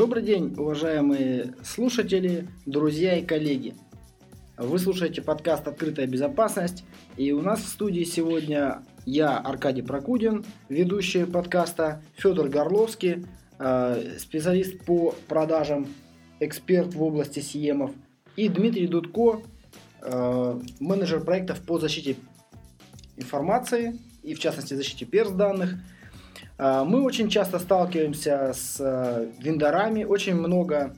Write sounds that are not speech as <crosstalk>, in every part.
Добрый день, уважаемые слушатели, друзья и коллеги. Вы слушаете подкаст «Открытая безопасность», и у нас в студии сегодня я, Аркадий Прокудин, ведущий подкаста, Федор Горловский, э, специалист по продажам, эксперт в области СИЕМов, и Дмитрий Дудко, э, менеджер проектов по защите информации и, в частности, защите перс данных – а, мы очень часто сталкиваемся с э, вендорами, очень много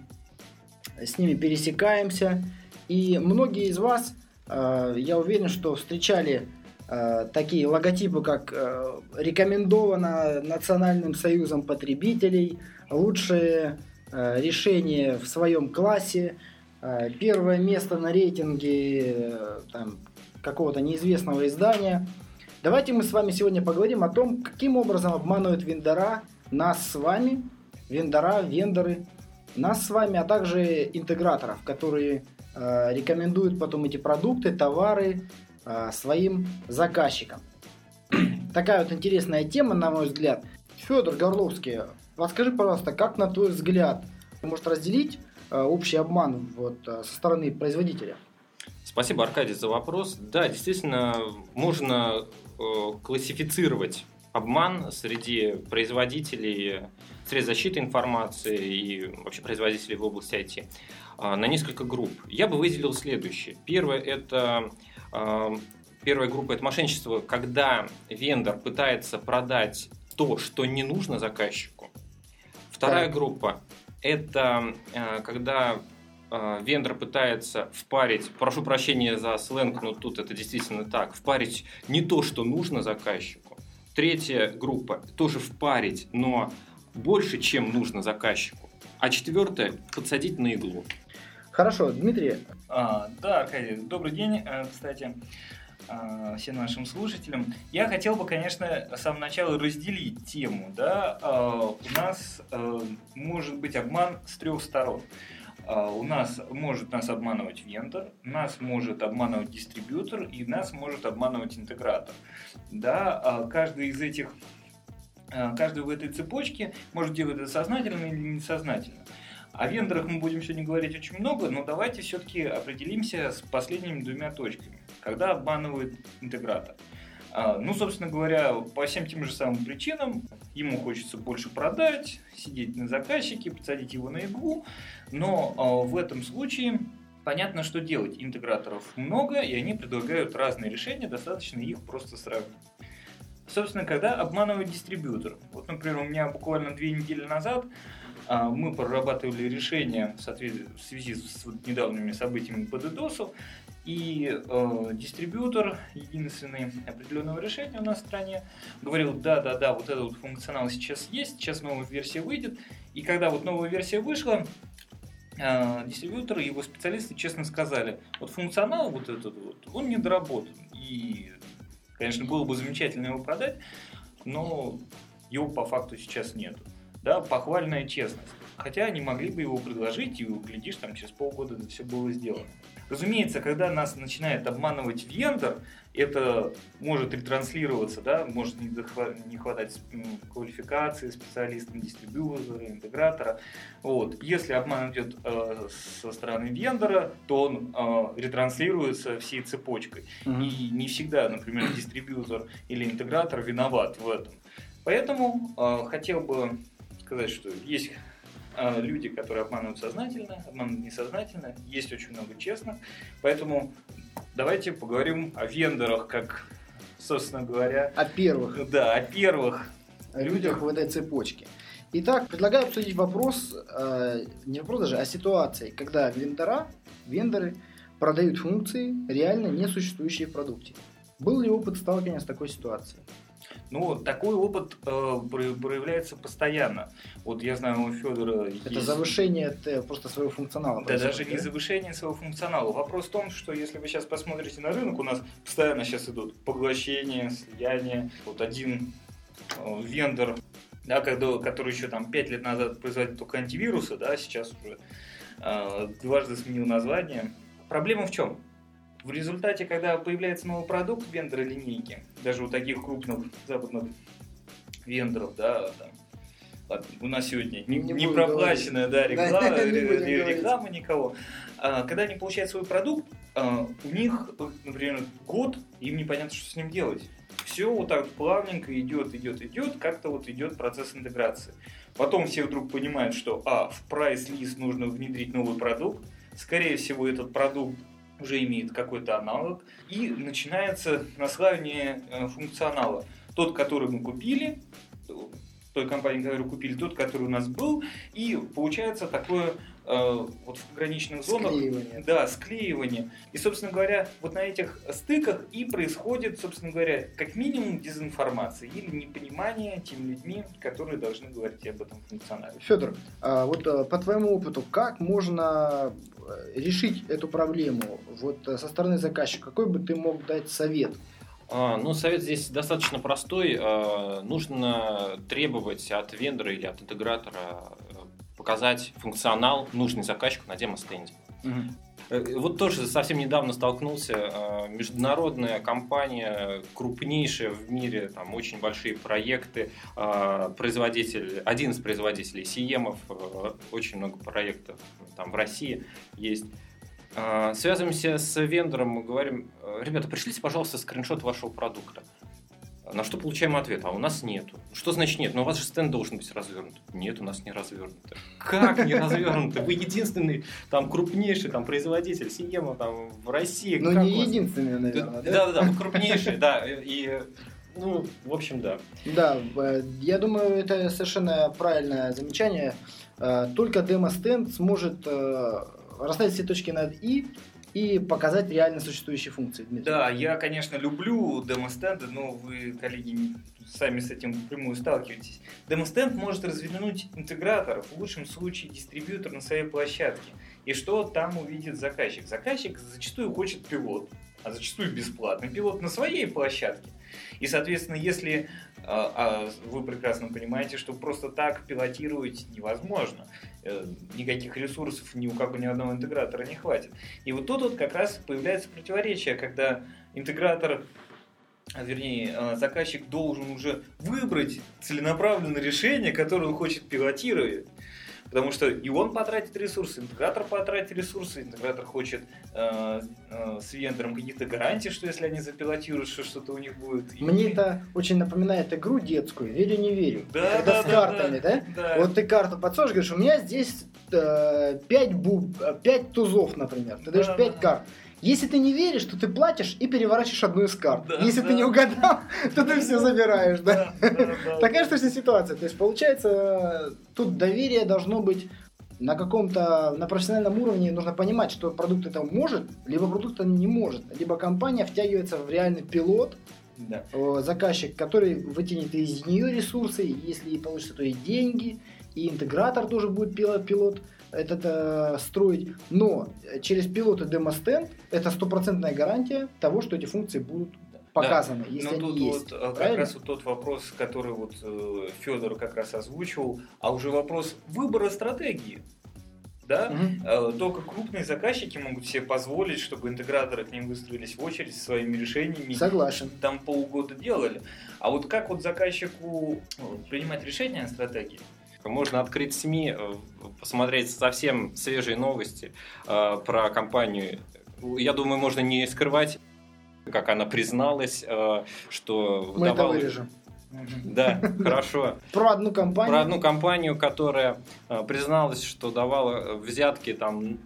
с ними пересекаемся. И многие из вас, э, я уверен, что встречали э, такие логотипы, как рекомендовано Национальным союзом потребителей, лучшие решения в своем классе, первое место на рейтинге какого-то неизвестного издания – Давайте мы с вами сегодня поговорим о том, каким образом обманывают вендора нас с вами, вендора, вендоры, нас с вами, а также интеграторов, которые э, рекомендуют потом эти продукты, товары э, своим заказчикам. <clears throat> Такая вот интересная тема, на мой взгляд. Федор Горловский, расскажи, пожалуйста, как на твой взгляд может разделить э, общий обман вот, э, со стороны производителя? Спасибо, Аркадий, за вопрос. Да, действительно, можно классифицировать обман среди производителей средств защиты информации и вообще производителей в области IT э, на несколько групп. Я бы выделил следующее. Первое – это э, Первая группа – это мошенничество, когда вендор пытается продать то, что не нужно заказчику. Вторая так. группа – это когда э, вендор пытается впарить, прошу прощения за сленг, но тут это действительно так, впарить не то, что нужно заказчику. Третья группа тоже впарить, но больше, чем нужно заказчику. А четвертая подсадить на иглу. Хорошо, Дмитрий. А, да, Аркадий, добрый день, э, кстати а, всем нашим слушателям. Я хотел бы, конечно, с самого начала разделить тему. Да? У нас э, может быть обман с трех сторон. А, у нас может нас обманывать вендор, нас может обманывать дистрибьютор и нас может обманывать интегратор. Да, а каждый из этих, а, каждый в этой цепочке может делать это сознательно или несознательно. О вендорах мы будем сегодня говорить очень много, но давайте все-таки определимся с последними двумя точками. Когда обманывает интегратор? Ну, собственно говоря, по всем тем же самым причинам, ему хочется больше продать, сидеть на заказчике, посадить его на иглу, но а, в этом случае понятно, что делать. Интеграторов много, и они предлагают разные решения, достаточно их просто сравнить. Собственно, когда обманывают дистрибьютор. Вот, например, у меня буквально две недели назад а, мы прорабатывали решение в, связи с недавними событиями по DDoS, и э, дистрибьютор, единственный определенного решения у нас в стране, говорил, да-да-да, вот этот вот функционал сейчас есть, сейчас новая версия выйдет. И когда вот новая версия вышла, э, дистрибьютор и его специалисты честно сказали, вот функционал вот этот вот, он не доработан. И, конечно, было бы замечательно его продать, но его по факту сейчас нету. Да, похвальная честность. Хотя они могли бы его предложить, и, глядишь, там через полгода это все было сделано. Разумеется, когда нас начинает обманывать вендор, это может ретранслироваться, да, может не хватать квалификации специалистам, дистрибьютора, интегратора. Вот. Если обман идет э, со стороны вендора, то он э, ретранслируется всей цепочкой. Mm-hmm. И не всегда, например, дистрибьютор или интегратор виноват в этом. Поэтому э, хотел бы сказать, что есть люди, которые обманывают сознательно, обманывают несознательно, есть очень много честных. Поэтому давайте поговорим о вендорах, как, собственно говоря... О первых. Да, о первых. О людях в этой цепочке. Итак, предлагаю обсудить вопрос, э, не вопрос даже, а ситуации, когда вендора, вендоры продают функции, реально не существующие в продукте. Был ли опыт сталкивания с такой ситуацией? Ну, такой опыт э, проявляется постоянно. Вот я знаю, у Федора Это есть... завышение просто своего функционала. Да, даже не завышение своего функционала. Вопрос в том, что если вы сейчас посмотрите на рынок, у нас постоянно сейчас идут поглощения, слияния. Вот один э, вендор, да, который еще там 5 лет назад производил только антивирусы, да, сейчас уже э, дважды сменил название. Проблема в чем? В результате, когда появляется новый продукт вендора линейки, даже у таких крупных западных вендоров, да, там, у нас сегодня не, Не не проплаченная да, реклама, Да, не говорить. реклама никого. А, Когда они получают свой продукт, а, у них, например, год, им непонятно, что с ним делать. Все вот так плавненько идет, идет, идет, как-то вот идет процесс интеграции. Потом все вдруг понимают, что а, в прайс-лист нужно внедрить новый продукт, скорее всего, этот продукт уже имеет какой-то аналог, и начинается наслаивание э, функционала. Тот, который мы купили, той компании, которую купили, тот, который у нас был, и получается такое вот в пограничных зонах Склеивание. да, склеивание. И, собственно говоря, вот на этих стыках и происходит, собственно говоря, как минимум дезинформация или непонимание теми людьми, которые должны говорить об этом функционале. Федор, а вот э, по твоему опыту, как можно э, решить эту проблему вот э, со стороны заказчика? Какой бы ты мог дать совет? А, Ну, совет здесь достаточно простой. А, Нужно требовать от вендора или от интегратора э, показать функционал, нужный заказчику на демо-стенде. Э, Вот тоже совсем недавно столкнулся. э, Международная компания, крупнейшая в мире, там очень большие проекты, э, производитель, один из производителей Сиемов, очень много проектов там в России есть. Связываемся с вендором, говорим, «Э, ребята, пришлите, пожалуйста, скриншот вашего продукта. На что получаем ответ, а у нас нету. Что значит нет? Ну у вас же стенд должен быть развернут. Нет, у нас не развернут. Как не развернут? Вы единственный там крупнейший там производитель Сиема там в России. Ну, не вас? единственный, наверное, да? Да, да, да, вы крупнейший, да. И, ну, в общем, да. Да, э, я думаю, это совершенно правильное замечание. Э, Только демо-стенд сможет э, расставить все точки над «и» и показать реально существующие функции. Дмитрий. Да, я, конечно, люблю демо-стенды, но вы, коллеги, сами с этим впрямую сталкиваетесь. Демо-стенд может развернуть интегратор, в лучшем случае дистрибьютор на своей площадке. И что там увидит заказчик? Заказчик зачастую хочет пилот, а зачастую бесплатный пилот на своей площадке. И, соответственно, если а, а, вы прекрасно понимаете, что просто так пилотировать невозможно, э, никаких ресурсов ни у кого ни одного интегратора не хватит. И вот тут вот как раз появляется противоречие, когда интегратор, а, вернее, заказчик должен уже выбрать целенаправленное решение, которое он хочет пилотировать. Потому что и он потратит ресурсы, интегратор потратит ресурсы, интегратор хочет э, э, с вендором какие-то гарантии, что если они запилотируют, что что-то у них будет. И- Мне это очень напоминает игру детскую «Верю, не верю». Да, Когда да, с да, картами, да? Да. Вот ты карту подсовываешь, говоришь, у меня здесь 5, буб, 5 тузов, например. Ты даешь Да, 5 да. карт. Если ты не веришь, то ты платишь и переворачиваешь одну из карт. Да, Если да. ты не угадал, <laughs> то ты все забираешь, да? Такая же ситуация. То есть, получается, тут доверие должно быть на каком-то, на профессиональном уровне нужно понимать, что продукт это может, либо продукт это не может. Либо компания втягивается в реальный пилот, Да. э, заказчик, который вытянет из нее ресурсы, если и получится, то и деньги, и интегратор тоже будет пилот, пилот этот э, строить. Но э, через пилот и демо-стенд это стопроцентная гарантия того, что эти функции будут показаны, если Но они тут есть. вот э, как раз вот тот вопрос, который вот Федор как раз озвучивал, а уже вопрос выбора стратегии. Да? Мгм. Э, Только крупные заказчики могут себе позволить, чтобы интеграторы к ним выстроились в очередь со своими решениями. Согласен. Там полгода делали. А вот как вот заказчику э, принимать решения о стратегии? Можно открыть СМИ, э, посмотреть совсем свежие новости э, про компанию. Я думаю, можно не скрывать, как она призналась, э, что Мы это давала- вырежем. Да, <laughs> хорошо. Про одну компанию. Про одну компанию, которая призналась, что давала взятки там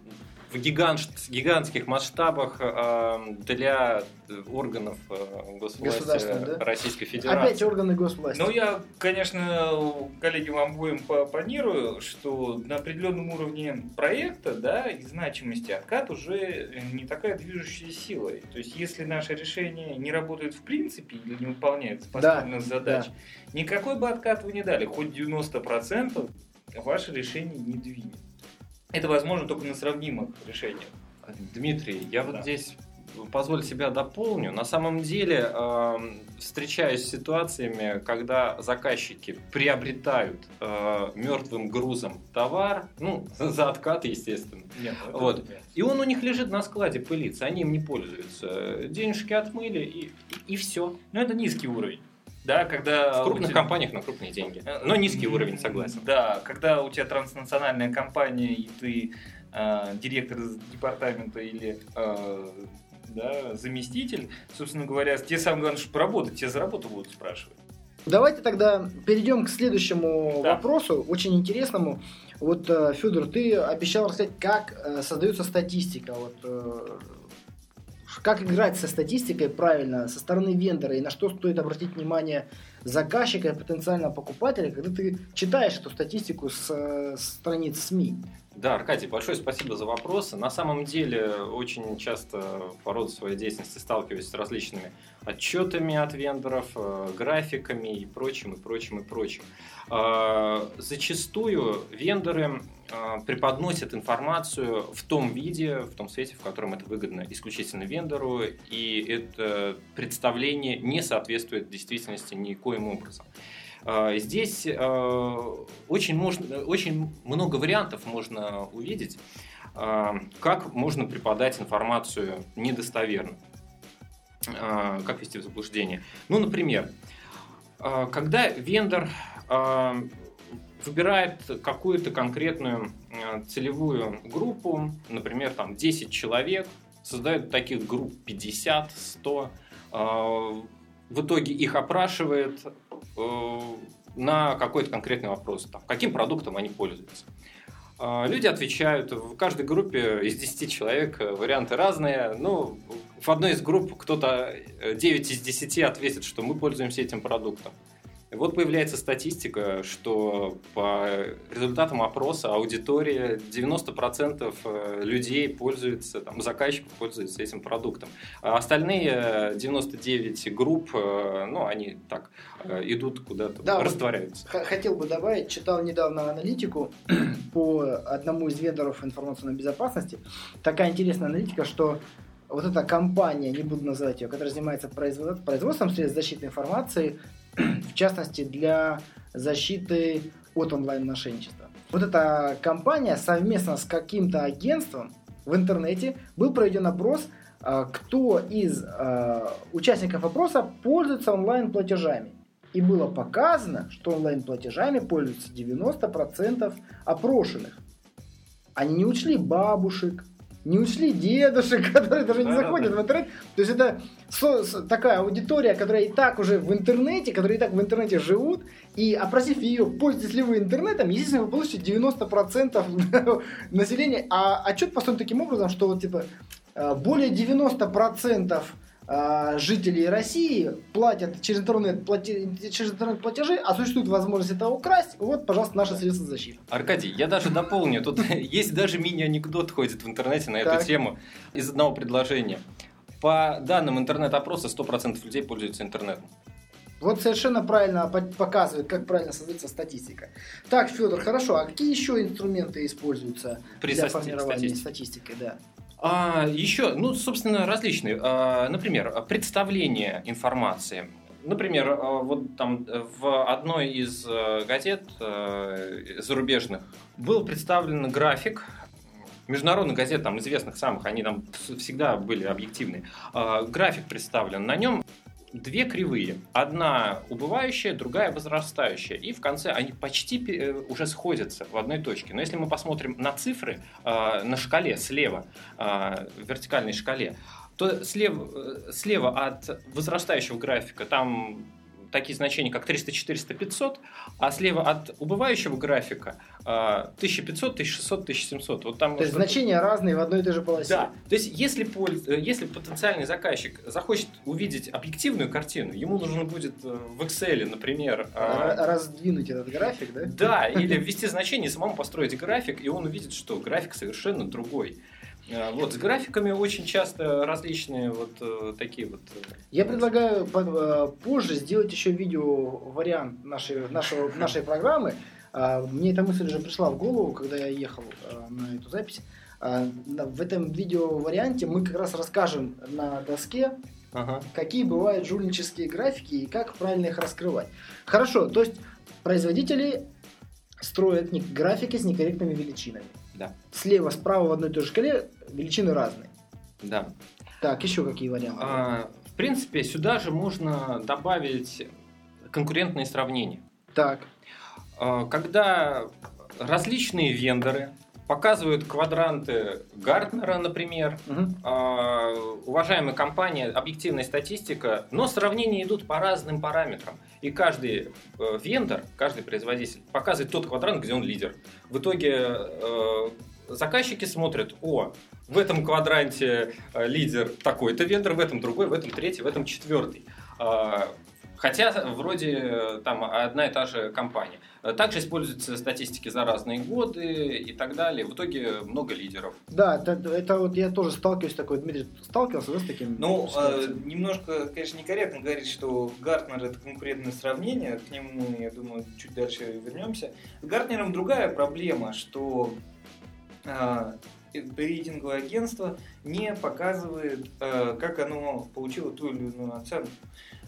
в гигант- гигантских масштабах э, для органов э, госвласти да? Российской Федерации. Опять органы госвласти. Ну, я, конечно, коллеги, вам обоим попонирую, что на определенном уровне проекта, да, и значимости откат уже не такая движущая сила. То есть, если наше решение не работает в принципе или не выполняет поставленных задач, никакой бы откат вы не дали, хоть 90% ваше решение не двинет. Это возможно только на сравнимых решениях. Дмитрий, я вот Да. здесь позволь себя дополню. На самом деле эм, встречаюсь с ситуациями, когда заказчики приобретают э, мертвым грузом товар, ну, <laughs> за откат, естественно. Нет, Вот. нет. И он у них лежит на складе, пылится, они им не пользуются. Денежки отмыли и, и, все. Но это низкий уровень. Да, когда В крупных тебя- компаниях на крупные деньги. Э, Но низкий уровень, согласен. Да, когда у тебя транснациональная компания, и ты э, директор из департамента или э, да, заместитель, собственно говоря, тебе самое главное, чтобы работать, тебе за работу будут спрашивать. Давайте тогда перейдем к следующему Да. вопросу, очень интересному. Вот, Федор, ты обещал рассказать, как э, создается статистика. Вот, э, как играть со статистикой правильно со стороны вендора и на что стоит обратить внимание заказчика и потенциального покупателя, когда ты читаешь эту статистику с э, страниц СМИ. Да, Аркадий, большое спасибо за вопросы. На самом деле, очень часто по роду своей деятельности сталкиваюсь с различными отчетами от вендоров, э, графиками и прочим, и прочим, и прочим. Э, Зачастую вендоры э, преподносят информацию в том виде, в том свете, в котором это выгодно исключительно вендору, и это представление не соответствует действительности никоим образом. Э, Здесь э, очень, можно, очень много вариантов можно увидеть, э, как можно преподать информацию недостоверно, как вести в заблуждение. Ну, например, когда вендор выбирает какую-то конкретную целевую группу, например, там 10 человек, создает таких групп 50, 100, э, в итоге их опрашивает на какой-то конкретный вопрос, там, каким продуктом они пользуются. Э, Люди отвечают, в каждой группе из 10 человек э, варианты разные. Ну, в одной из групп кто-то э, 9 из 10 ответит, что мы пользуемся этим продуктом. Вот появляется статистика, что по результатам опроса аудитория 90% э, людей пользуются, там, заказчиков пользуются этим продуктом. А остальные э, 99 групп, э, ну, они так э, идут куда-то, Да, вот растворяются. Х- Хотел бы добавить, читал недавно аналитику <clears throat> по одному из вендоров информационной безопасности. Такая интересная аналитика, что вот эта компания, не буду называть ее, которая занимается производ- производством средств защиты информации, <clears throat> в частности для защиты от онлайн-мошенничества. Вот эта компания совместно с каким-то агентством в интернете был проведен опрос, а, кто из а, участников опроса пользуется онлайн-платежами. И было показано, что онлайн-платежами пользуются 90% опрошенных. Они не учли бабушек, не учли дедушек, <laughs> которые даже не заходят в интернет. То есть это такая аудитория, которая и так уже в интернете, которые и так в интернете живут, и опросив ее, пользуетесь ли вы интернетом, естественно, вы получите 90% <laughs> населения. А отчет построен таким образом, что вот типа э, более 90% а, жителей России платят через интернет, плати- через интернет платежи, а существует возможность это украсть. Вот, пожалуйста, наши средства защиты. Аркадий, я даже дополню. Тут <laughs> есть даже мини-анекдот ходит в интернете на эту тему из одного предложения. По данным интернет-опроса, 100% людей пользуются интернетом. Вот совершенно правильно по- показывает, как правильно создается статистика. Так, Федор, хорошо. А какие еще инструменты используются При для формирования статистике. статистики? Да. А, еще, ну, собственно, различные. А, например, представление информации. Например, а, вот там э, в одной из э, газет э, зарубежных был представлен график международных газет, там, известных самых, они там вс- всегда были объективны. А, График представлен. На нем две кривые. Одна убывающая, другая возрастающая. И в конце они почти э, уже сходятся в одной точке. Но если мы посмотрим на цифры э, на шкале слева, э, вертикальной шкале, то слева, слева от возрастающего графика там такие значения, как 300, 400, 500, а слева от убывающего графика э, 1500, 1600, 1700. Вот там То есть значения разные в одной и той же полосе. да, то есть если, э, если потенциальный заказчик захочет увидеть объективную картину, ему нужно будет э, в Excel, например, а, Раздвинуть этот график, да? да, <laughs> или ввести значение, самому построить график, и он увидит, что график совершенно другой. Э, Вот, с графиками очень часто различные вот э, такие вот... э, Я предлагаю по- э, позже сделать еще видео вариант нашей, нашего, нашей программы. А, Мне эта мысль уже пришла в голову, когда я ехал на эту запись. А, В этом видео варианте мы как раз расскажем на доске, Ага. какие бывают жульнические графики и как правильно их раскрывать. Хорошо, то есть производители строят не- графики с некорректными величинами. Да, Слева, справа в одной и той же шкале величины разные. да. Так, еще какие варианты? А, В принципе, сюда же можно добавить конкурентные сравнения. Так. А, когда различные вендоры показывают квадранты Гартнера, например, Мгм. а, уважаемая компания, объективная статистика, но сравнения идут по разным параметрам. И каждый э, вендор, каждый производитель показывает тот квадрант, где он лидер. В итоге э, заказчики смотрят, о, в этом квадранте э, лидер такой-то вендор, в этом другой, в этом третий, в этом четвертый. Хотя вроде э, там одна и та же компания. Также используются статистики за разные годы и так далее. В итоге много лидеров. Да, это, это вот я тоже сталкиваюсь с такой, Дмитрий, сталкивался да, с таким? Ну, э, немножко, конечно, некорректно говорить, что Гартнер это конкурентное сравнение, к нему, я думаю, чуть дальше вернемся. С Гартнером другая проблема, что э, рейтинговое агентство не показывает, э, как оно получило ту или иную оценку.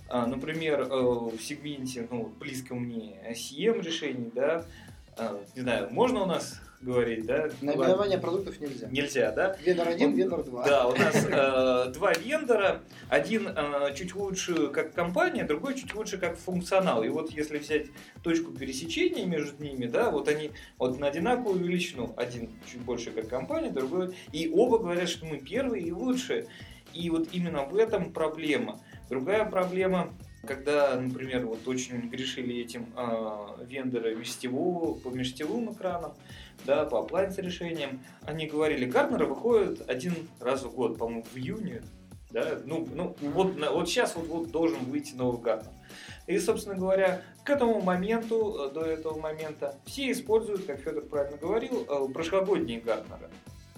А, Например, э, в сегменте, ну, близком мне CM решений, да, э, не знаю, можно у нас говорить, да? Наименование продуктов нельзя. Нельзя, да? Вендор 1, Он- вендор 2. Да, у нас <laughs> э, два вендора. Один э, чуть лучше как компания, другой чуть лучше как функционал. И вот если взять точку пересечения между ними, да, вот они вот на одинаковую величину. Один чуть больше как компания, другой. И оба говорят, что мы первые и лучшие. И вот именно в этом проблема. Другая проблема, когда, например, вот очень грешили этим э, вендоры межсетевого, по межсетевым экранам, да, по appliance решениям, они говорили, Гартнера выходит один раз в год, по-моему, в июне, да, ну, ну вот, на- вот сейчас вот, вот должен выйти новый Гартнер. И, собственно говоря, к этому моменту, э, до этого момента, все используют, как Федор правильно говорил, э, прошлогодние Гартнеры.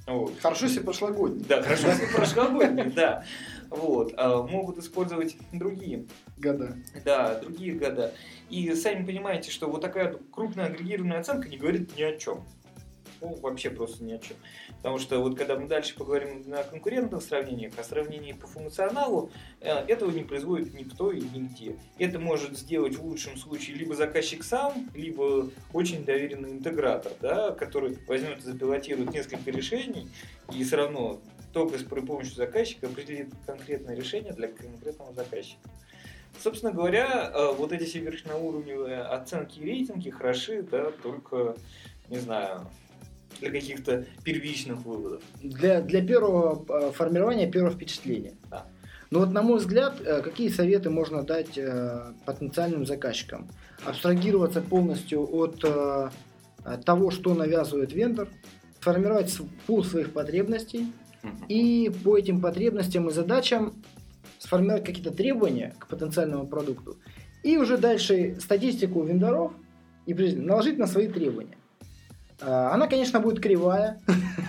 Вот. Хорошо, если прошлогодний. Да, хорошо, если прошлогодние, да. Вот. А Могут использовать другие Года. да, другие года. И сами понимаете, что вот такая крупная агрегированная оценка не говорит ни о чем. Ну, вообще просто ни о чем. Потому что вот когда мы дальше поговорим на конкурентных сравнениях, о сравнении по функционалу, э, этого не производит никто и нигде. Это может сделать в лучшем случае либо заказчик сам, либо очень доверенный интегратор, да, который возьмет и запилотирует несколько решений и все равно только с- при помощью заказчика определит конкретное решение для конкретного заказчика. Собственно говоря, э, вот эти сверхноуровневые оценки и рейтинги хороши, да, только, не знаю, для каких-то первичных выводов. Для, для первого э, формирования первого впечатления. Да. Но вот на мой взгляд, э, какие советы можно дать потенциальным заказчикам? Абстрагироваться полностью от того, что навязывает вендор, формировать с- пул своих потребностей. И по этим потребностям и задачам сформировать какие-то требования к потенциальному продукту и уже дальше статистику вендоров и наложить на свои требования. А, Она, конечно, будет кривая.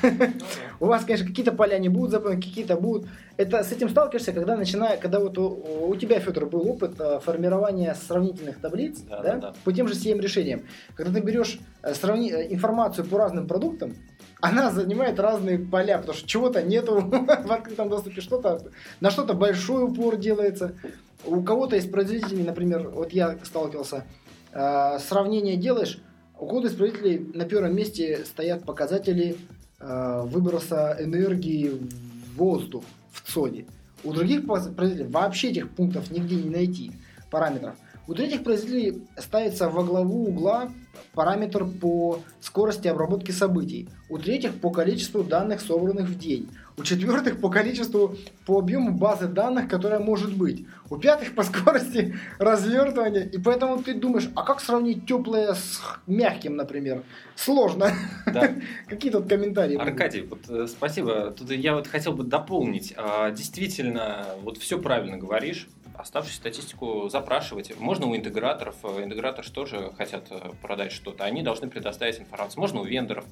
<laughs> У вас, конечно, какие-то поля не будут заполнены, какие-то будут. Это с этим сталкиваешься, когда начиная, когда вот у, у тебя, Федор, был опыт э, формирования сравнительных таблиц, Да, да, по тем же CM решениям. Когда ты берешь э, сравни- э, информацию по разным продуктам, она занимает разные поля, потому что чего-то нету <laughs> в открытом доступе, что-то на что-то большой упор делается. У кого-то из производителей, например, вот я сталкивался, э, сравнение делаешь, у кого-то из производителей на первом месте стоят показатели э, выброса энергии в воздух в ЦОДе. У других производителей вообще этих пунктов нигде не найти, параметров. У третьих производителей ставится во главу угла параметр по скорости обработки событий. У третьих по количеству данных, собранных в день. У четвертых по количеству, по объему базы данных, которая может быть. У пятых по скорости <laughs> развертывания. И поэтому ты думаешь, а как сравнить теплое с мягким, например? Сложно. Да. <laughs> Какие тут комментарии? будут? Аркадий, вот э, спасибо. Тут я вот хотел бы дополнить. А, Действительно, вот все правильно говоришь. Оставшуюся статистику запрашивать. Можно у интеграторов. Э, Интеграторы же тоже хотят э, продать что-то. Они должны предоставить информацию. Можно у вендоров.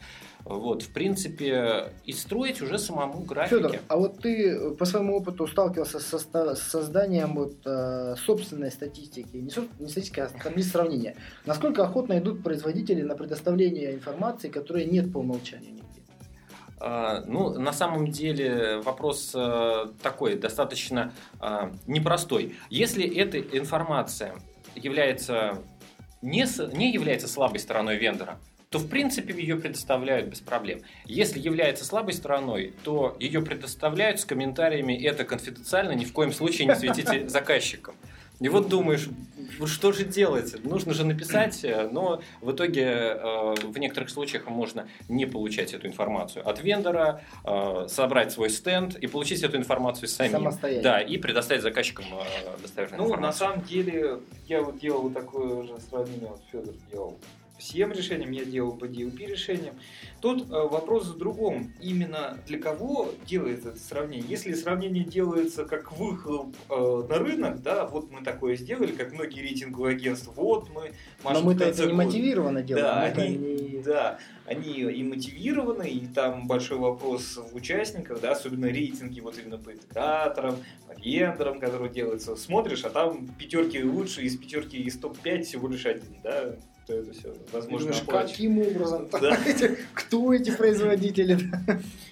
Вот, в принципе, и строить уже самому графики. Федор, а вот ты э, по своему опыту сталкивался со ста- с созданием вот, э, собственной статистики, не, соб- не статистики, а таблиц сравнения. Насколько охотно идут производители на предоставление информации, которой нет по умолчанию Ну, на самом деле вопрос э, такой, достаточно э, непростой. Если эта информация является не, не является слабой стороной вендора, то в принципе ее предоставляют без проблем. Если является слабой стороной, то ее предоставляют с комментариями «это конфиденциально, ни в коем случае не светите заказчикам». И вот думаешь, что же делать? Нужно же написать, э, но в итоге э, в некоторых случаях можно не получать эту информацию от вендора, э, собрать свой стенд и получить эту информацию самим. Самостоятельно. Да, и предоставить заказчикам достоверную ну, информацию. на самом деле, я вот делал такое же сравнение, вот Федор делал всем решениям, я делал по DLP решениям. Тут э, вопрос в другом. Именно для кого делается это сравнение? Если сравнение делается как выхлоп э, на рынок, да, вот мы такое сделали, как многие рейтинговые агентства, вот мы... Но мы-то это не мотивированно делаем. Да, они, не- да, они и мотивированы, и там большой вопрос в участниках, да, особенно рейтинги вот именно по интеграторам, по вендорам, которые делаются. Смотришь, а там пятерки лучше, из пятерки из топ-5 всего лишь один, да, кто это все возможно Думаешь, каким образом? Да. <laughs> Кто эти производители?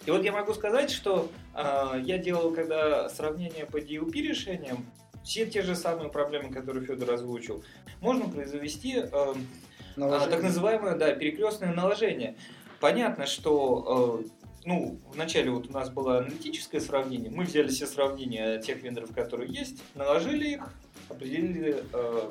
И вот я могу сказать, что э, я делал, когда сравнение по DLP решениям, все те же самые проблемы, которые Федор озвучил, можно произвести э, а, Наложение. так называемое, да, перекрестное наложение. Понятно, что э, ну, вначале вот у нас было аналитическое сравнение, мы взяли все сравнения тех вендоров, которые есть, наложили их, определили э,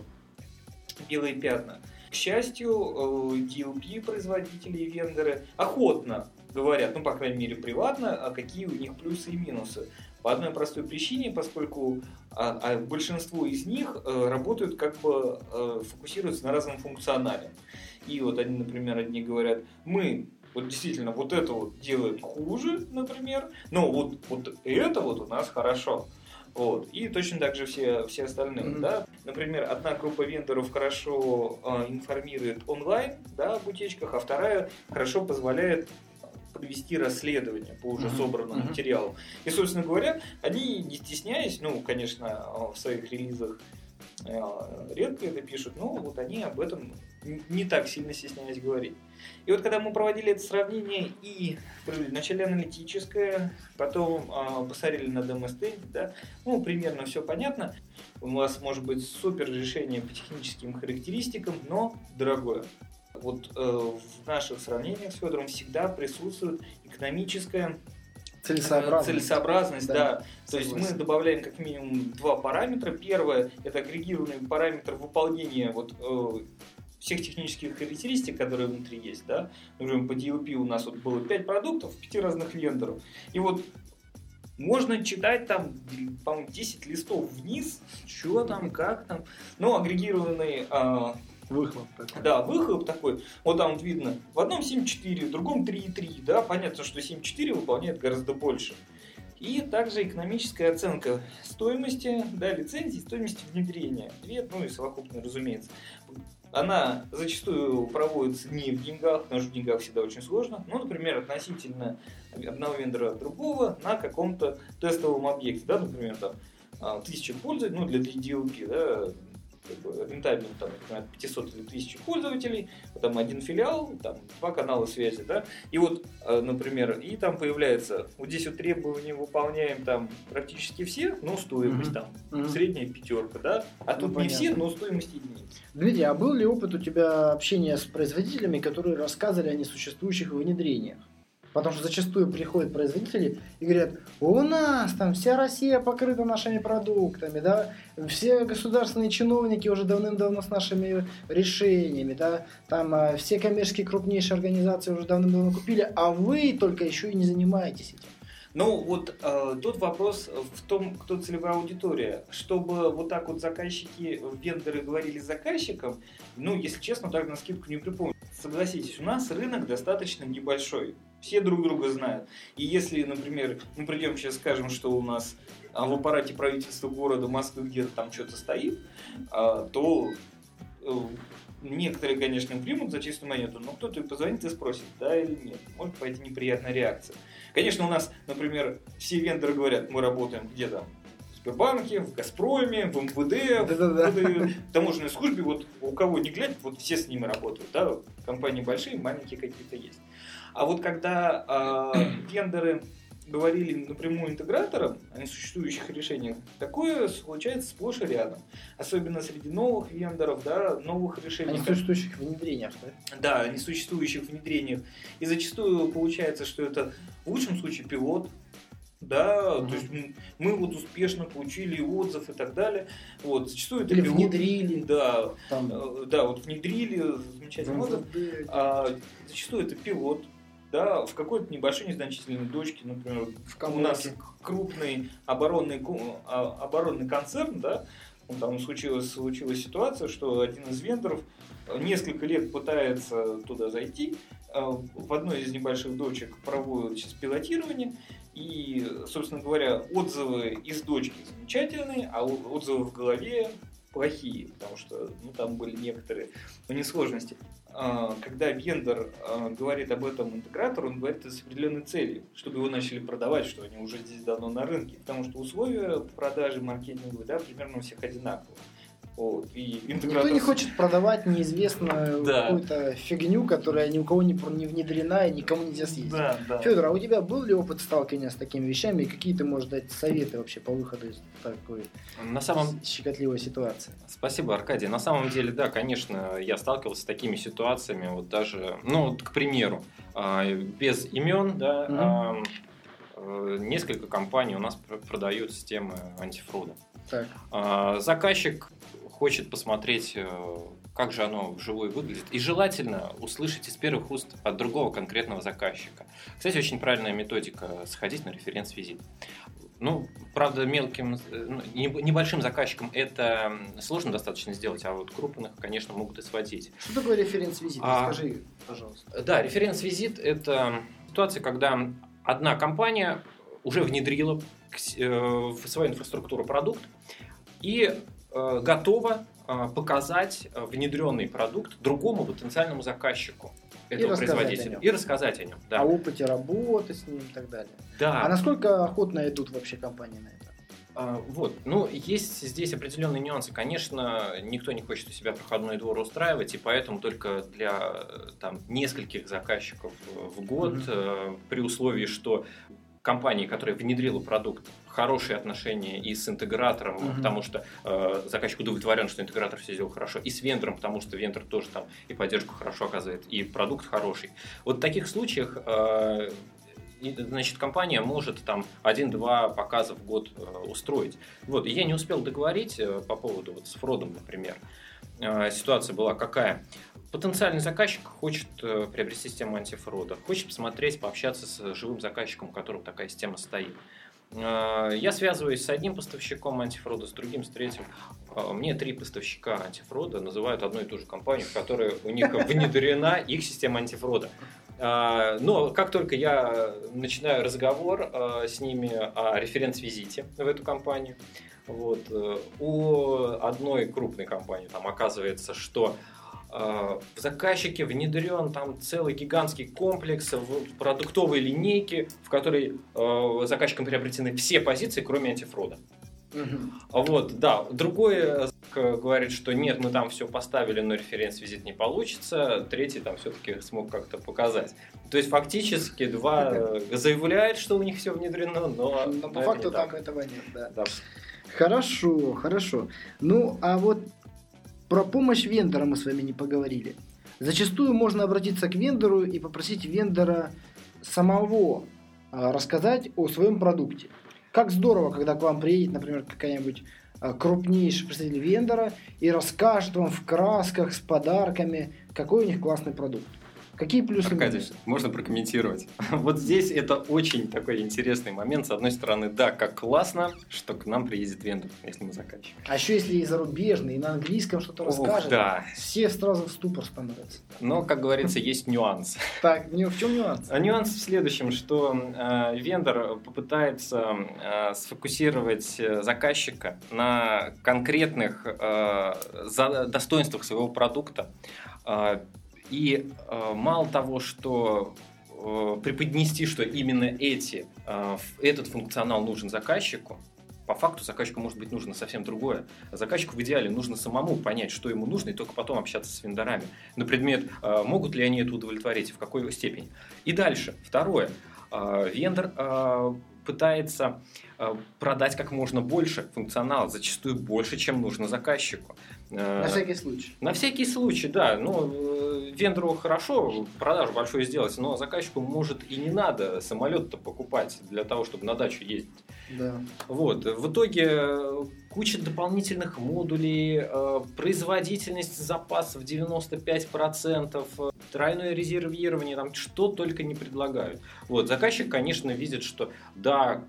белые пятна. К счастью, э, DLP производители и вендоры охотно говорят, ну, по крайней мере, приватно, а какие у них плюсы и минусы. По одной простой причине, поскольку а, а большинство из них э, работают как бы э, фокусируются на разном функционале. И вот они, например, одни говорят, мы вот действительно вот это вот делаем хуже, например, но вот, вот это вот у нас хорошо. Вот. И точно так же все, все остальные. Мгм. Да? Например, одна группа вендоров хорошо э, информирует онлайн да, об утечках, а вторая хорошо позволяет провести расследование по уже Мгм. собранным Мгм. материалам. И, собственно говоря, они, не стесняясь, ну, конечно, э, в своих релизах э, редко это пишут, но вот они об этом не так сильно стесняясь говорить. И вот когда мы проводили это сравнение и провели вначале аналитическое, потом э, посмотрели на демо-стенде, да, ну, примерно все понятно. У вас может быть супер решение по техническим характеристикам, но дорогое. Вот э, в наших сравнениях с Федором всегда присутствует экономическая Целесообразно. целесообразность, Да, да. То есть мы добавляем как минимум два параметра. Первое – это агрегированный параметр выполнения вот, э, всех технических характеристик, которые внутри есть. Да? Например, по DLP у нас вот было 5 продуктов, 5 разных вендоров. И вот можно читать там, по-моему, 10 листов вниз, что там, как там. Но агрегированный а, Выхлоп такой. да, выхлоп такой, вот там вот видно, в одном 7.4, в другом 3.3, да, понятно, что 7.4 выполняет гораздо больше. И также экономическая оценка стоимости, да, лицензии, стоимости внедрения. Две, ну и совокупно, разумеется. Она зачастую проводится не в деньгах, потому что в деньгах всегда очень сложно. Ну, например, относительно одного вендора от другого на каком-то тестовом объекте, да, например, там а, тысяча пользователей, ну, для DLP, да, как бы рентабельно, там, например, от 500 или 1000 пользователей, там один филиал, там два канала связи, да, и вот, э, например, и там появляется, вот здесь вот требования выполняем там практически все, но стоимость Мгм. там Мгм. средняя пятерка, да, а Ну, тут не понятно. все, но стоимость единицы. Дмитрий, а был ли опыт у тебя общения с производителями, которые рассказывали о несуществующих внедрениях? Потому что зачастую приходят производители и говорят, у нас там вся Россия покрыта нашими продуктами, да, все государственные чиновники уже давным-давно с нашими решениями, да, там а, все коммерческие крупнейшие организации уже давным-давно купили, а вы только еще и не занимаетесь этим. Ну, вот э, тут вопрос в том, кто целевая аудитория. Чтобы вот так вот заказчики, вендоры говорили заказчикам, ну, если честно, так на скидку не припомню. Согласитесь, у нас рынок достаточно небольшой. Все друг друга знают. И если, например, мы придем сейчас скажем, что у нас а, в аппарате правительства города Москвы где-то там что-то стоит, а, то э, некоторые, конечно, примут за чистую монету, но кто-то позвонит и спросит, да или нет. Может пойти неприятная реакция. Конечно, у нас, например, все вендоры говорят, мы работаем где-то в Сбербанке, в Газпроме, в МВД, Да-да-да. в таможенной службе, вот у кого не глядь, вот все с ними работают, да, компании большие, маленькие какие-то есть. А вот когда а, <clears throat> вендоры говорили напрямую интеграторам о несуществующих решениях, такое случается сплошь и рядом. Особенно среди новых вендоров, да, новых О решений. несуществующих внедрениях, да? Да, о несуществующих внедрениях. И зачастую получается, что это в лучшем случае пилот, да, угу. то есть мы вот успешно получили отзыв и так далее. Вот, зачастую это Или пилот, внедрили. Да, там. Э, да, вот внедрили, замечательный отзыв. А, зачастую это пилот, да, в какой-то небольшой незначительной дочке, например, в у нас крупный оборонный, а, оборонный концерн, да, там случилась, случилась ситуация, что один из вендоров несколько лет пытается туда зайти, а, в одной из небольших дочек проводят сейчас пилотирование, и, собственно говоря, отзывы из дочки замечательные, а отзывы в голове плохие, потому что ну, там были некоторые ну, несложности. А, когда вендор а, говорит об этом интегратору, он говорит это с определенной целью, чтобы его начали продавать, что они уже здесь давно на рынке. Потому что условия продажи маркетинговые да, примерно у всех одинаковые. Вот, и интегратор... Никто не хочет продавать неизвестную да. какую-то фигню, которая ни у кого не, не внедрена и никому нельзя съесть. Да, да. Федор, а у тебя был ли опыт сталкивания с такими вещами и какие ты можешь дать советы вообще по выходу из такой на самом... щекотливой ситуации? Спасибо, Аркадий. На самом деле, да, конечно, я сталкивался с такими ситуациями, вот даже, ну, вот, к примеру, а, без имен, да, mm-hmm. несколько компаний у нас продают системы антифруда. Так. А, заказчик хочет посмотреть, э, как же оно вживую выглядит. И желательно услышать из первых уст от другого конкретного заказчика. Кстати, очень правильная методика сходить на референс-визит. Ну, правда, мелким, э, ну, небольшим заказчикам это сложно достаточно сделать, а вот крупных, конечно, могут и сводить. Что такое референс-визит? А, Расскажи, пожалуйста. Да, референс-визит – это ситуация, когда одна компания уже внедрила э, в свою инфраструктуру продукт, и готова э, показать э, внедренный продукт другому потенциальному заказчику этого и производителя и рассказать о нем. Да. О опыте работы с ним и так далее. Да. А насколько охотно идут вообще компании на это? А, вот, ну, есть здесь определенные нюансы. Конечно, никто не хочет у себя проходной двор устраивать, и поэтому только для там, нескольких заказчиков в год, mm-hmm. при условии, что компании, которая внедрила продукт, хорошие отношения и с интегратором, угу. потому что э, заказчик удовлетворен, что интегратор все сделал хорошо, и с вендором, потому что вендор тоже там и поддержку хорошо оказывает, и продукт хороший. Вот в таких случаях э, значит, компания может там один-два показа в год э, устроить. Вот, и я не успел договорить э, по поводу вот с Фродом, например. Э, ситуация была какая? Потенциальный заказчик хочет э, приобрести систему антифрода, хочет посмотреть, пообщаться с живым заказчиком, у которого такая система стоит. Э, я связываюсь с одним поставщиком антифрода, с другим, с третьим. Э, мне три поставщика антифрода называют одну и ту же компанию, в которой у них <laughs> внедрена их система антифрода. Но как только я начинаю разговор с ними о референс-визите в эту компанию, вот, у одной крупной компании там оказывается, что в заказчике внедрен там целый гигантский комплекс в продуктовой линейке, в которой э, заказчиком приобретены все позиции, кроме антифрода. Угу. Вот, да. Другой говорит, что нет, мы там все поставили, но референс-визит не получится. Третий там все-таки смог как-то показать. То есть фактически два заявляют, что у них все внедрено, но... Но по факту там этого нет, да. да. Хорошо, хорошо. Ну, а вот про помощь вендора мы с вами не поговорили. Зачастую можно обратиться к вендору и попросить вендора самого а, рассказать о своем продукте. Как здорово, когда к вам приедет, например, какая-нибудь а, крупнейший представитель вендора и расскажет вам в красках с подарками, какой у них классный продукт. Какие плюсы Аркадий, минусы? можно прокомментировать. <laughs> Вот здесь это очень такой интересный момент. С одной стороны, да, как классно, что к нам приедет вендор, если мы заказчик. А еще если и зарубежный, и на английском что-то расскажет, да. все сразу в ступор становятся. Но, как говорится, есть нюанс. <laughs> Так, в чем нюанс? А нюанс в следующем, что э, вендор попытается э, сфокусировать э, заказчика на конкретных э, достоинствах своего продукта, э, и э, мало того, что э, преподнести, что именно эти, э, этот функционал нужен заказчику, по факту заказчику может быть нужно совсем другое. заказчику в идеале нужно самому понять, что ему нужно, и только потом общаться с вендорами на предмет, э, могут ли они это удовлетворить, в какой степени. И дальше, второе. Э, вендор э, пытается продать как можно больше функционала, зачастую больше, чем нужно заказчику. Э, на всякий случай. На всякий случай, да. Ну, э, вендору хорошо продажу большую сделать, но заказчику может и не надо самолет-то покупать для того, чтобы на дачу ездить. Да. Вот. В итоге куча дополнительных модулей, э, производительность запасов 95%, тройное резервирование, там что только не предлагают. Вот. Заказчик, конечно, видит, что да,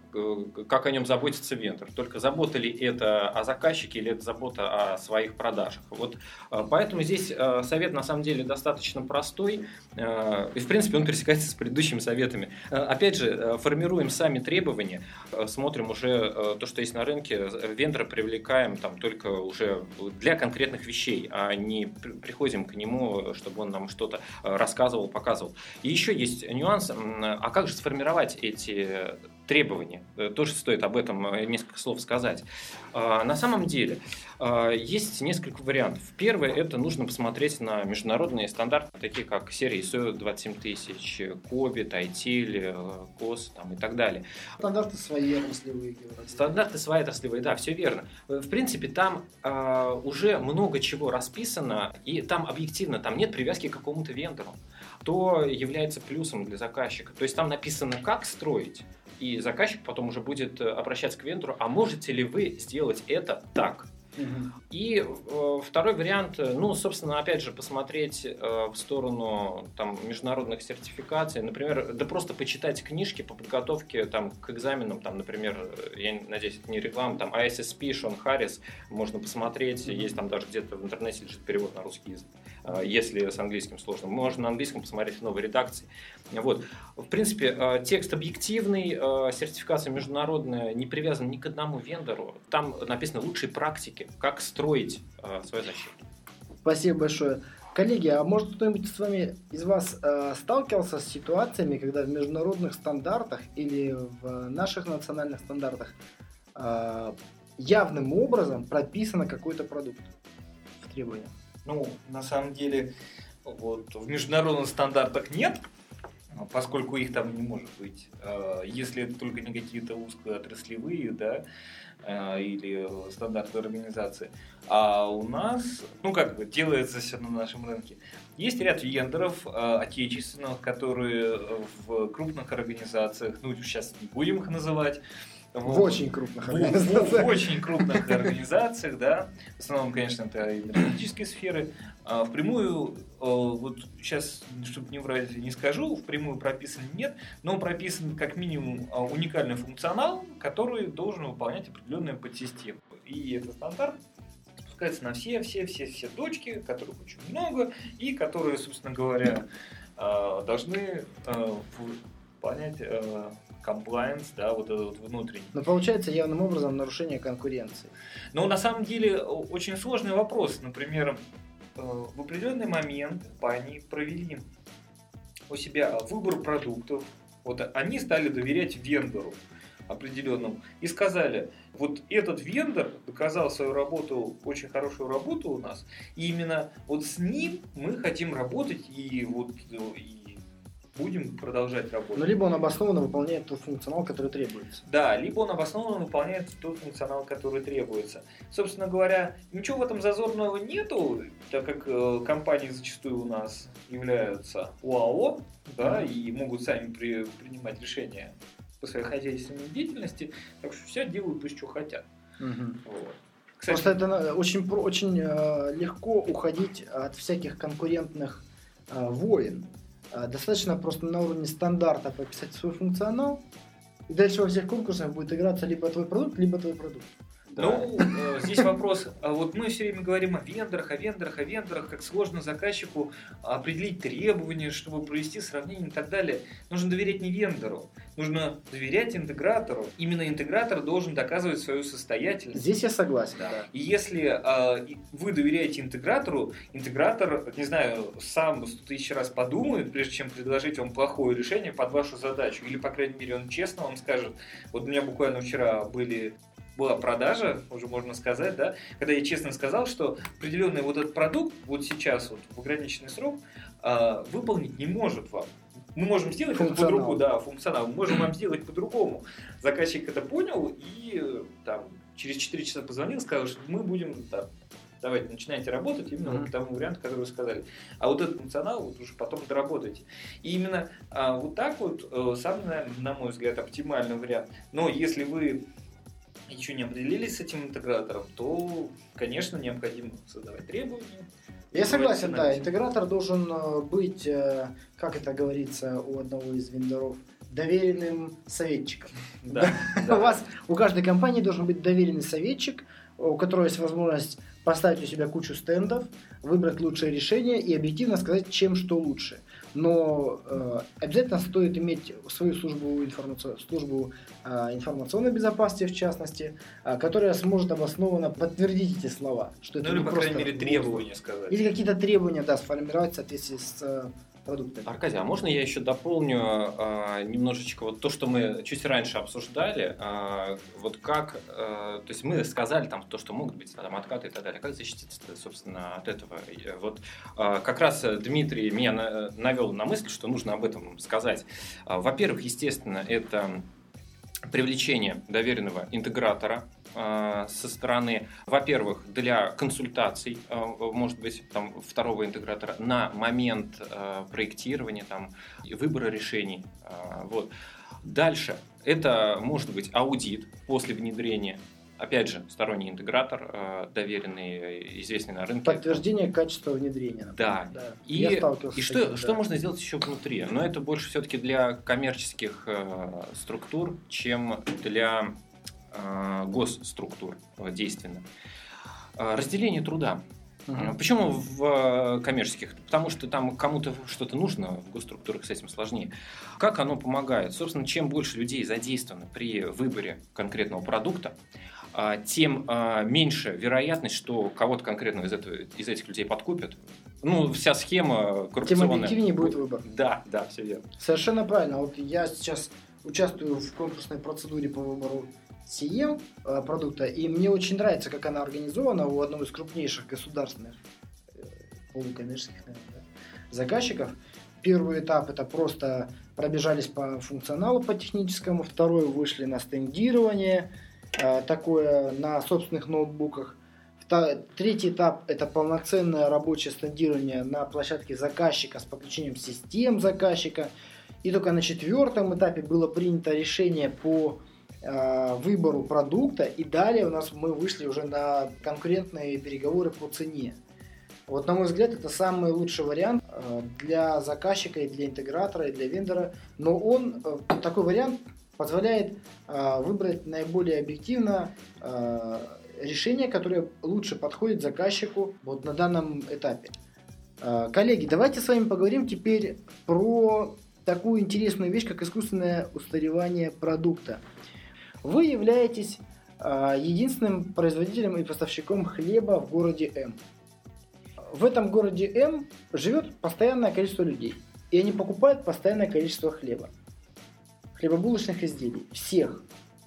как о нем заботится вендор. Только забота ли это о заказчике или это забота о своих продажах продажах. Вот, э, поэтому здесь э, совет на самом деле достаточно простой, э, и в принципе он пересекается с предыдущими советами. Опять же, формируем сами требования, смотрим уже то, что есть на рынке, вендора привлекаем там только уже для конкретных вещей, а не приходим к нему, чтобы он нам что-то рассказывал, показывал. И еще есть нюанс, а как же сформировать эти требования. Тоже стоит об этом несколько слов сказать. На самом деле, есть несколько вариантов. Первое, это нужно посмотреть на международные стандарты, такие как серия ISO 27000, COVID, ITIL, COS там, и так далее. Стандарты свои отраслевые. Стандарты свои отраслевые, да, все верно. В принципе, там э, уже много чего расписано, и там объективно, там нет привязки к какому-то вендору. То является плюсом для заказчика. То есть там написано, как строить, и заказчик потом уже будет обращаться к вендору, а можете ли вы сделать это так? И э, второй вариант, э, ну, собственно, опять же, посмотреть э, в сторону там, международных сертификаций, например, да просто почитать книжки по подготовке там, к экзаменам, там, например, я надеюсь, это не реклама, там ISSP, Шон Харрис, можно посмотреть, есть там даже где-то в интернете лежит перевод на русский язык, э, если с английским сложно. Можно на английском посмотреть в новой редакции. Вот. В принципе, э, текст объективный, э, сертификация международная, не привязана ни к одному вендору. Там написаны лучшие практики как строить свою защиту. Спасибо большое. Коллеги, а может кто-нибудь с вами из вас э, сталкивался с ситуациями, когда в международных стандартах или в наших национальных стандартах э, явным образом прописано какой-то продукт в требованиях? Ну, на самом деле, вот в международных стандартах нет, поскольку их там не может быть. Э, если это только не какие-то узкоотраслевые, да, Э, или стандарты организации. А у нас, ну как бы, делается все на нашем рынке. Есть ряд вендоров отечественных, которые в крупных организациях, ну сейчас не будем их называть, в очень крупных организациях. В, в, в очень крупных организациях, да. В основном, конечно, это энергетические сферы. А впрямую, э, вот сейчас, чтобы не врать, не скажу, впрямую прописан нет, но прописан как минимум а, уникальный функционал, который должен выполнять определенные подсистемы. И этот стандарт спускается на все, все, все, все точки, которых очень много, и которые, собственно говоря, э, должны э, понять комплайенс, да, вот этот вот внутренний. Но получается явным образом нарушение конкуренции. Но на самом деле очень сложный вопрос. Например, э, в определенный момент они провели у себя выбор продуктов. Вот они стали доверять вендору определенному и сказали, вот этот вендор доказал свою работу, очень хорошую работу у нас, и именно вот с ним мы хотим работать и вот и будем продолжать работать. Ну, либо он обоснованно выполняет тот функционал, который требуется. Да, либо он обоснованно выполняет тот функционал, который требуется. Собственно говоря, ничего в этом зазорного нету, так как э, компании зачастую у нас являются УАО, да, mm-hmm. и могут сами при, принимать решения по своей хозяйственной деятельности, так что все делают пусть что хотят. Mm-hmm. Вот. Кстати, Просто это очень, очень э, легко уходить от всяких конкурентных э, войн. А, достаточно просто на уровне стандарта прописать свой функционал, и дальше во всех конкурсах будет играться либо твой продукт, либо твой продукт. Да. Ну, э, здесь вопрос, а вот мы все время говорим о вендорах, о вендорах, о вендорах, как сложно заказчику определить требования, чтобы провести сравнение и так далее. Нужно доверять не вендору, нужно доверять интегратору. Именно интегратор должен доказывать свою состоятельность. Здесь я согласен. Да. Да. И если э, вы доверяете интегратору, интегратор, не знаю, сам сто тысяч раз подумает, прежде чем предложить вам плохое решение под вашу задачу. Или, по крайней мере, он честно вам скажет. Вот у меня буквально вчера были была продажа, уже можно сказать, да, когда я честно сказал, что определенный вот этот продукт вот сейчас вот в ограниченный срок э, выполнить не может вам. Мы можем сделать это по-другому, да, функционал. Мы можем вам сделать по-другому. Заказчик это понял и там через 4 часа позвонил, сказал, что мы будем там, давайте, начинайте работать именно mm-hmm. по тому варианту, который вы сказали. А вот этот функционал вот уже потом доработайте. И именно а, вот так вот э, самый, на мой взгляд, оптимальный вариант. Но если вы еще не определились с этим интегратором, то, конечно, необходимо создавать требования. Я согласен, да, интегратор должен э, быть, э, как это говорится у одного из вендоров, доверенным советчиком. Да, <laughs> да. У вас, у каждой компании должен быть доверенный советчик, у которого есть возможность поставить у себя кучу стендов, выбрать лучшее решение и объективно сказать, чем что лучше но э, обязательно стоит иметь свою службу, информаци... службу э, информационной безопасности, в частности, э, которая сможет обоснованно подтвердить эти слова. Что ну, это или, по крайней мере, требования сказать. Или какие-то требования, да, сформировать в соответствии с э, продуктами. Аркадий, а можно я еще дополню э, немножечко вот то, что мы чуть раньше обсуждали, э, вот как, э, то есть мы сказали там то, что могут быть там откаты и так далее, как защититься, собственно, от этого. Вот э, как раз Дмитрий меня на, навел на мысль, что нужно об этом сказать. Во-первых, естественно, это привлечение доверенного интегратора э, со стороны, во-первых, для консультаций, э, может быть, там, второго интегратора на момент э, проектирования, там, выбора решений. Вот. Дальше это может быть аудит после внедрения Опять же, сторонний интегратор, э, доверенный, известный на рынке. Подтверждение качества внедрения. Например. Да. да. И, Я и что, таким, что да. можно сделать еще внутри? Но это больше все-таки для коммерческих э, структур, чем для э, госструктур действенно. Разделение труда. Uh-huh. Почему в коммерческих? Потому что там кому-то что-то нужно, в госструктурах с этим сложнее. Как оно помогает? Собственно, чем больше людей задействовано при выборе конкретного продукта, тем меньше вероятность, что кого-то конкретно из, этого, из этих людей подкупят. Ну, вся схема коррупционная. Тем объективнее будет выбор. Да, да, все верно. Совершенно правильно. Вот я сейчас участвую в конкурсной процедуре по выбору CM а, продукта, и мне очень нравится, как она организована у одного из крупнейших государственных э, полукоммерческих наверное, заказчиков. Первый этап это просто пробежались по функционалу, по техническому, второй вышли на стендирование, Э, такое на собственных ноутбуках. Третий этап – это полноценное рабочее стендирование на площадке заказчика с подключением систем заказчика. И только на четвертом этапе было принято решение по э, выбору продукта, и далее у нас мы вышли уже на конкурентные переговоры по цене. Вот, на мой взгляд, это самый лучший вариант э, для заказчика и для интегратора, и для вендора. Но он, такой вариант позволяет э, выбрать наиболее объективно э, решение, которое лучше подходит заказчику вот на данном этапе. Э, коллеги, давайте с вами поговорим теперь про такую интересную вещь, как искусственное устаревание продукта. Вы являетесь э, единственным производителем и поставщиком хлеба в городе М. В этом городе М живет постоянное количество людей, и они покупают постоянное количество хлеба хлебобулочных изделий. Всех.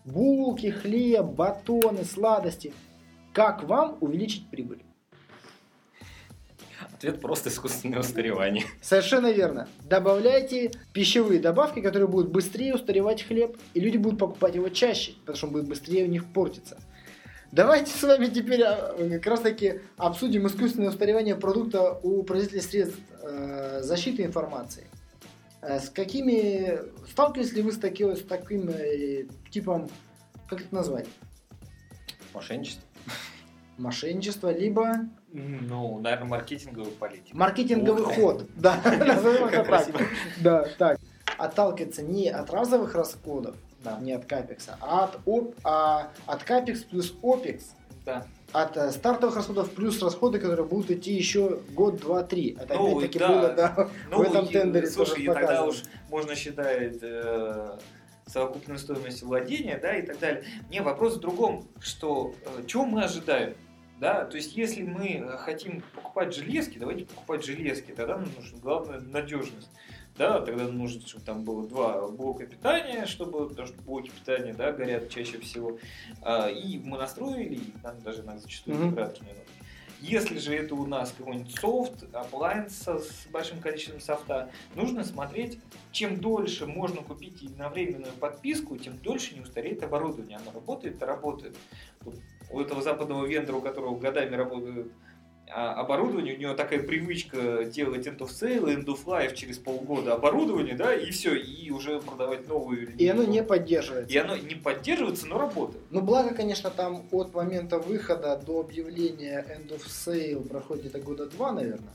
Булки, хлеб, батоны, сладости. Как вам увеличить прибыль? Ответ просто искусственное устаревание. Совершенно верно. Добавляйте пищевые добавки, которые будут быстрее устаревать хлеб, и люди будут покупать его чаще, потому что он будет быстрее у них портиться. Давайте с вами теперь а, как раз таки обсудим искусственное устаревание продукта у производителей средств э, защиты информации. Э, с какими... Сталкивались ли вы с, таки, с таким э, типом, как это назвать? Мошенничество. Мошенничество, либо... Ну, наверное, маркетинговый политика. Маркетинговый ход, <laughs> да, назовем это так. Да, так. Отталкиваться не от разовых расходов, да, не от капекса, а от, оп, а от капекс плюс опекс. Да от э, стартовых расходов плюс расходы, которые будут идти еще год, два, три. Это ну, опять-таки да. было да, ну, в этом тендере. Слушай, и тогда уж можно считать э, совокупную стоимость владения, да, и так далее. Не, вопрос в другом, что э, чего мы ожидаем? Да, то есть, если мы хотим покупать железки, давайте покупать железки, тогда нам нужна главная надежность да, тогда нужно, чтобы там было два блока питания, чтобы, потому что блоки питания, да, горят чаще всего, а, и мы настроили, и нам даже иногда зачастую mm-hmm. оператор не нужен. Если же это у нас какой-нибудь софт, appliance с большим количеством софта, нужно смотреть, чем дольше можно купить единовременную подписку, тем дольше не устареет оборудование. Оно работает, работает. У этого западного вендора, у которого годами работает а, оборудование, у него такая привычка делать end of sale, end of life через полгода оборудование, да, и все, и уже продавать новые. И оно не поддерживается. И оно не поддерживается, но работает. Ну, благо, конечно, там от момента выхода до объявления end of sale проходит где-то года два, наверное.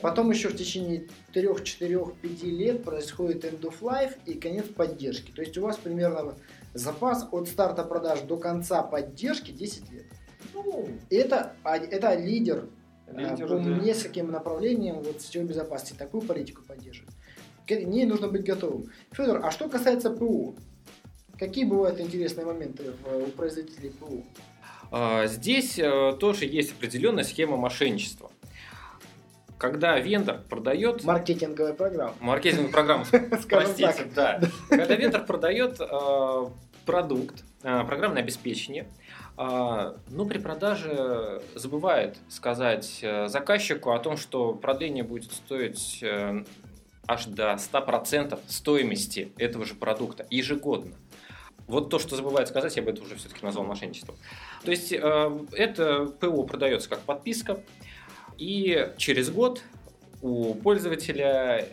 Потом еще в течение 3, 4, 5 лет происходит end of life и конец поддержки. То есть у вас примерно запас от старта продаж до конца поддержки 10 лет. Ну, это, это лидер, Лидер, по да. нескольким направлениям вот сетевой безопасности такую политику поддерживает. К ней нужно быть готовым. Федор, а что касается ПУ? Какие бывают интересные моменты в- у производителей ПУ? А, Здесь э, тоже есть определенная схема мошенничества. Когда вендор продает Маркетинговая программа. маркетинговую программу, <laughs> Скажем простите, так. да. Когда вендор продает э, продукт, э, программное обеспечение, э, ну, при продаже забывает сказать э, заказчику о том, что продление будет стоить э, аж до 100% стоимости этого же продукта ежегодно. Вот то, что забывает сказать, я бы это уже все-таки назвал мошенничеством. То есть э, это ПО продается как подписка, и через год у пользователя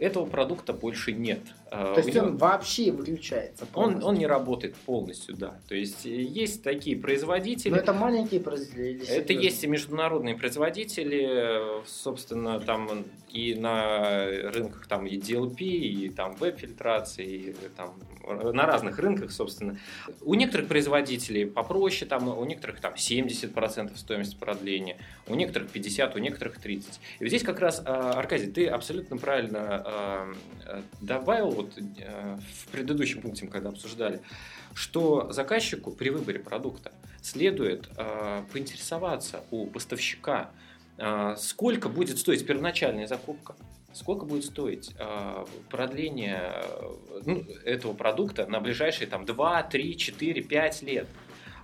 этого продукта больше нет. Э, То есть него- он вообще выключается. он, полностью. он не работает полностью, да. То есть э, есть такие производители. Но это маленькие производители? Это есть и международные производители, собственно, там и на рынках там и DLP, и там веб-фильтрации, и там э, на разных рынках, собственно. У некоторых производителей попроще, там, у некоторых там 70% стоимости продления, у некоторых 50, у некоторых 30. И вот здесь как раз, э, Аркадий, ты абсолютно правильно э, добавил вот э, в предыдущем пункте, когда обсуждали, что заказчику при выборе продукта следует э, поинтересоваться у поставщика, э, сколько будет стоить первоначальная закупка, сколько будет стоить продление ну, этого продукта на ближайшие там, 2, 3, 4, 5 лет.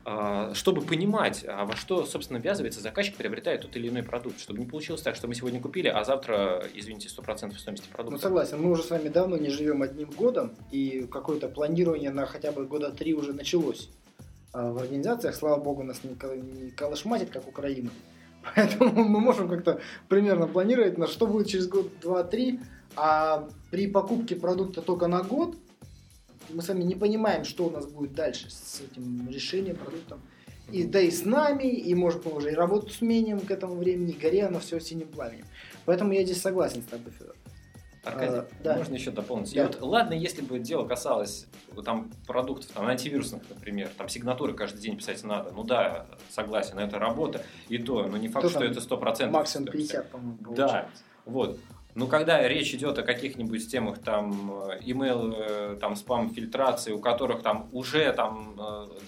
Э, Чтобы понимать, а во что, собственно, ввязывается заказчик, приобретая тот или иной продукт. Чтобы не получилось так, что мы сегодня купили, а завтра, извините, 100% стоимости Ну продукта. согласен, мы уже с вами давно не живем одним годом, и какое-то планирование на хотя бы года три уже началось а, в организациях. Слава богу, нас не, не колошматит, как Украина. <laughs> Поэтому мы можем как-то примерно планировать, на что будет через год, два, три. А при покупке продукта только на год мы сами не понимаем, что у нас будет дальше с этим решением, продуктом. И да и с нами, и может мы уже и работу сменим к этому времени, и горе оно все синим пламенем. Поэтому я здесь согласен с тобой, Федор. Аркадий, А, да. можно еще дополнить? И Да. вот, ладно, если бы дело касалось там продуктов, там, антивирусных, например, там сигнатуры каждый день писать надо. Ну да, согласен, это работа, и то, но не факт, То что там это 100%. Максимум стоимости. 50, по-моему, Да, получается. вот. Но когда речь идет о каких-нибудь темах там э, email, э, там спам фильтрации, у которых там уже там,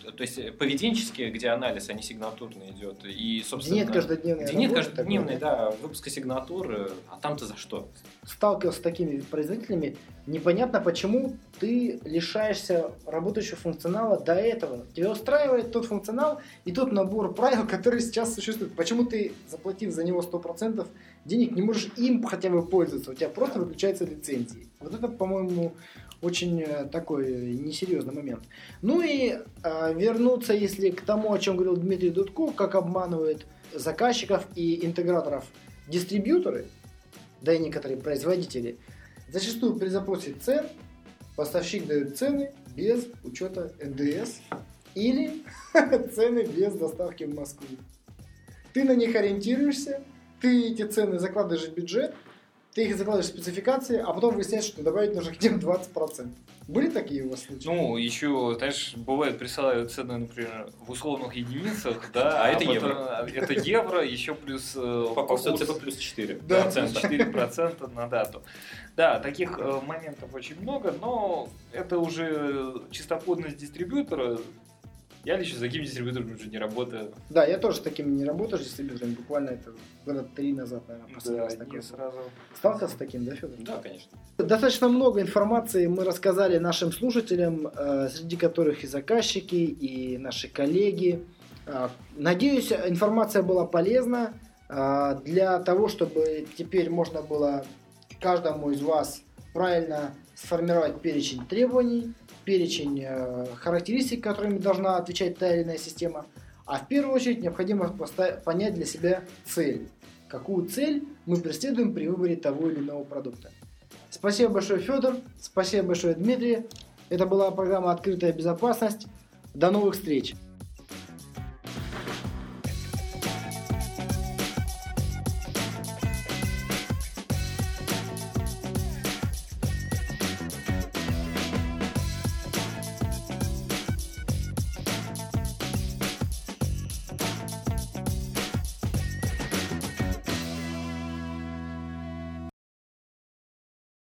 э, то есть поведенческие, где анализ, а не сигнатурный идет, и Где собственно нет каждодневной где нет каждодневной, да, выпуска сигнатуры, а там-то за что? Сталкивался с такими производителями, непонятно, почему ты лишаешься работающего функционала до этого. Тебя устраивает тот функционал и тот набор правил, <laughs> который сейчас существует. Почему ты, заплатив за него 100% денег, не можешь им хотя бы пользоваться? У тебя просто выключаются лицензии. Вот это, по-моему, очень э, такой несерьезный момент. Ну и э, вернуться, если к тому, о чем говорил Дмитрий Дудко, как обманывают заказчиков и интеграторов дистрибьюторы, да и некоторые производители, зачастую при запросе цен поставщик дает цены без учета НДС или <laughs> цены без доставки в Москву. Ты на них ориентируешься, ты эти цены закладываешь в бюджет, ты их закладываешь в спецификации, а потом выясняется, что добавить нужно к ним 20%. Были такие у вас случаи? Ну, еще, знаешь, бывает, присылают цены, например, в условных единицах, да, А это потом- евро. Это евро, еще плюс... э, Упаковка курс ЦП плюс 4. Да. процента. 4% на дату. Да, таких э, моментов очень много, но это уже чистоплотность дистрибьютора. Я лично с таким дистрибьютором уже не работаю. Да, я тоже с такими не работаю, с дистрибьюторами. Буквально это года три назад, наверное, последний Да, раз было. сразу. Сталкивался с таким, да, Федор? Да, конечно. Достаточно много информации мы рассказали нашим слушателям, э, среди которых и заказчики, и наши коллеги. Э, Надеюсь, информация была полезна э, для того, чтобы теперь можно было каждому из вас правильно сформировать перечень требований, перечень э, характеристик, которыми должна отвечать та или иная система, А в первую очередь необходимо понять для себя цель. Какую цель мы преследуем при выборе того или иного продукта. Спасибо большое, Федор. Спасибо большое, Дмитрий. Это была программа «Открытая безопасность». До новых встреч!